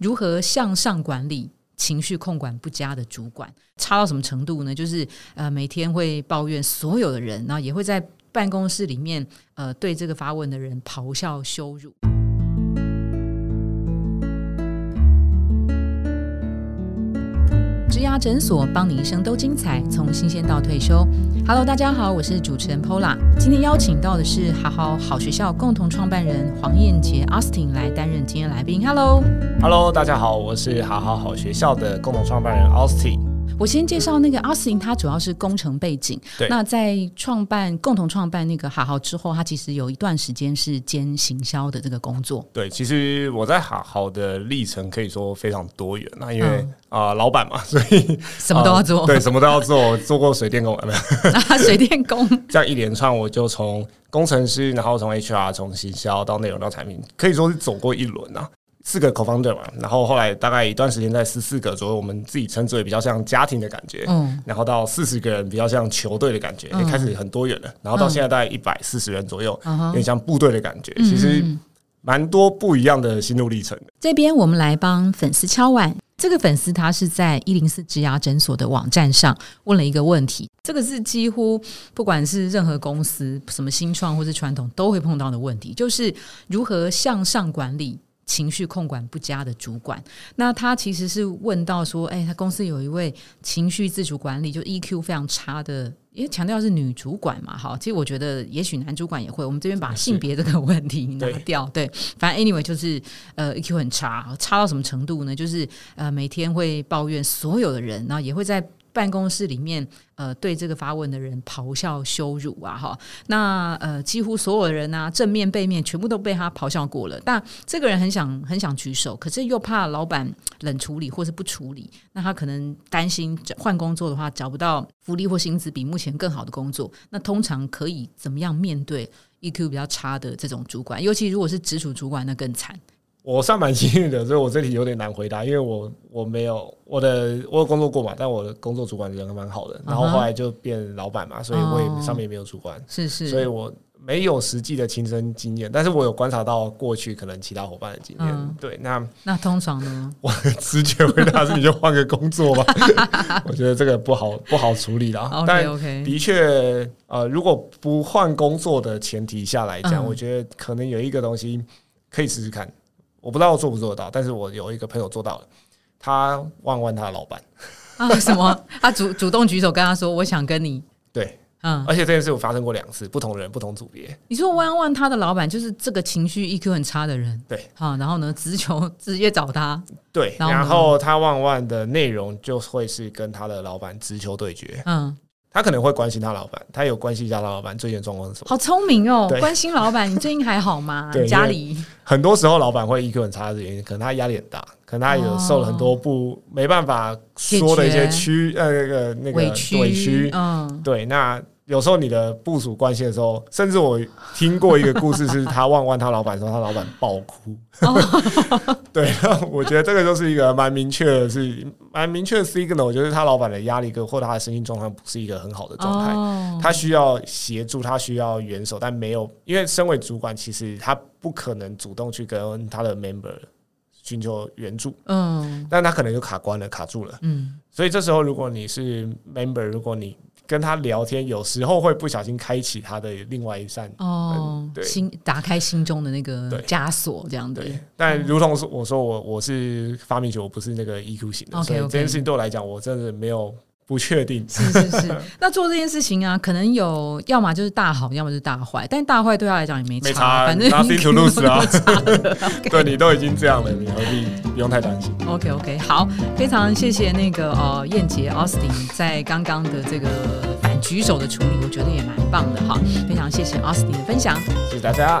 如何向上管理情绪控管不佳的主管，差到什么程度呢？就是呃，每天会抱怨所有的人，然后也会在办公室里面呃，对这个发问的人咆哮羞辱。植牙诊所，帮你一生都精彩，从新鲜到退休。Hello，大家好，我是主持人 Pola。今天邀请到的是好好好学校共同创办人黄燕杰 Austin 来担任今天来宾。Hello，Hello，大家好，我是好好好学校的共同创办人 Austin。我先介绍那个 Austin，他主要是工程背景。对。那在创办共同创办那个好好之后，他其实有一段时间是兼行销的这个工作。对，其实我在好好的历程可以说非常多元。那因为啊，老板嘛，所以什么都要做。对，什么都要做。做过水电工没有？啊，水电工。这样一连串，我就从工程师，然后从 HR，从行销到内容到产品，可以说是走过一轮啊。四个 co-founder 嘛，然后后来大概一段时间在十四个左右，我们自己称之为比较像家庭的感觉，嗯，然后到四十个人比较像球队的感觉，也开始很多元了，然后到现在大概一百四十人左右，有点像部队的感觉，其实蛮多不一样的心路历程。这边我们来帮粉丝敲碗，这个粉丝他是在一零四植牙诊所的网站上问了一个问题，这个是几乎不管是任何公司什么新创或是传统都会碰到的问题，就是如何向上管理。情绪控管不佳的主管，那他其实是问到说，哎，他公司有一位情绪自主管理就 EQ 非常差的，因为强调是女主管嘛，好，其实我觉得也许男主管也会，我们这边把性别这个问题拿掉，对，反正 anyway 就是呃 EQ 很差，差到什么程度呢？就是呃每天会抱怨所有的人，然后也会在。办公室里面，呃，对这个发问的人咆哮羞辱啊，哈，那呃，几乎所有人啊，正面背面全部都被他咆哮过了。但这个人很想很想举手，可是又怕老板冷处理或是不处理，那他可能担心换工作的话找不到福利或薪资比目前更好的工作。那通常可以怎么样面对 EQ 比较差的这种主管？尤其如果是直属主管，那更惨。我算蛮幸运的，所以我这里有点难回答，因为我我没有我的我有工作过嘛，但我的工作主管人蛮好的，然后后来就变老板嘛，所以我也上面也没有主管，是是，所以我没有实际的亲身经验，但是我有观察到过去可能其他伙伴的经验。对，那那通常呢？我直觉回答是你就换个工作吧，我觉得这个不好不好处理了。但的确，呃，如果不换工作的前提下来讲，我觉得可能有一个东西可以试试看。我不知道做不做得到，但是我有一个朋友做到了，他问问他的老板啊，什么？他主主动举手跟他说：“我想跟你。”对，嗯，而且这件事我发生过两次，不同人，不同组别。你说问问他的老板，就是这个情绪 EQ 很差的人，对，好，然后呢，直球直接找他，对，然后他问问的内容就会是跟他的老板直球对决，嗯。他可能会关心他老板，他有关心一下他老板最近状况是什么。好聪明哦，关心老板，你最近还好吗？家里很多时候老板会 EQ 很差的原因，可能他压力很大，可能他有受了很多不没办法说的一些屈呃那个那个委屈，嗯，对，那。有时候你的部署关系的时候，甚至我听过一个故事，是他问问他老板说，他老板爆哭。对，我觉得这个就是一个蛮明确的，是蛮明确的 signal。我觉得他老板的压力跟或他的身心状况不是一个很好的状态，他需要协助，他需要援手，但没有，因为身为主管，其实他不可能主动去跟他的 member 寻求援助。嗯，但他可能就卡关了，卡住了。嗯，所以这时候如果你是 member，如果你跟他聊天，有时候会不小心开启他的另外一扇哦，对，心打开心中的那个枷锁，这样对。但如同是我说，我我是发明者，我不是那个 EQ 型的，所以这件事情对我来讲，我真的没有。不确定是是是，那做这件事情啊，可能有要么就是大好，要么就是大坏。但大坏对他来讲也没差，反正 nothing to lose 啊。对你都已经这样了，你何必不用太担心？OK OK，好，非常谢谢那个呃燕杰 Austin 在刚刚的这个反举手的处理，我觉得也蛮棒的哈。非常谢谢 Austin 的分享，谢谢大家。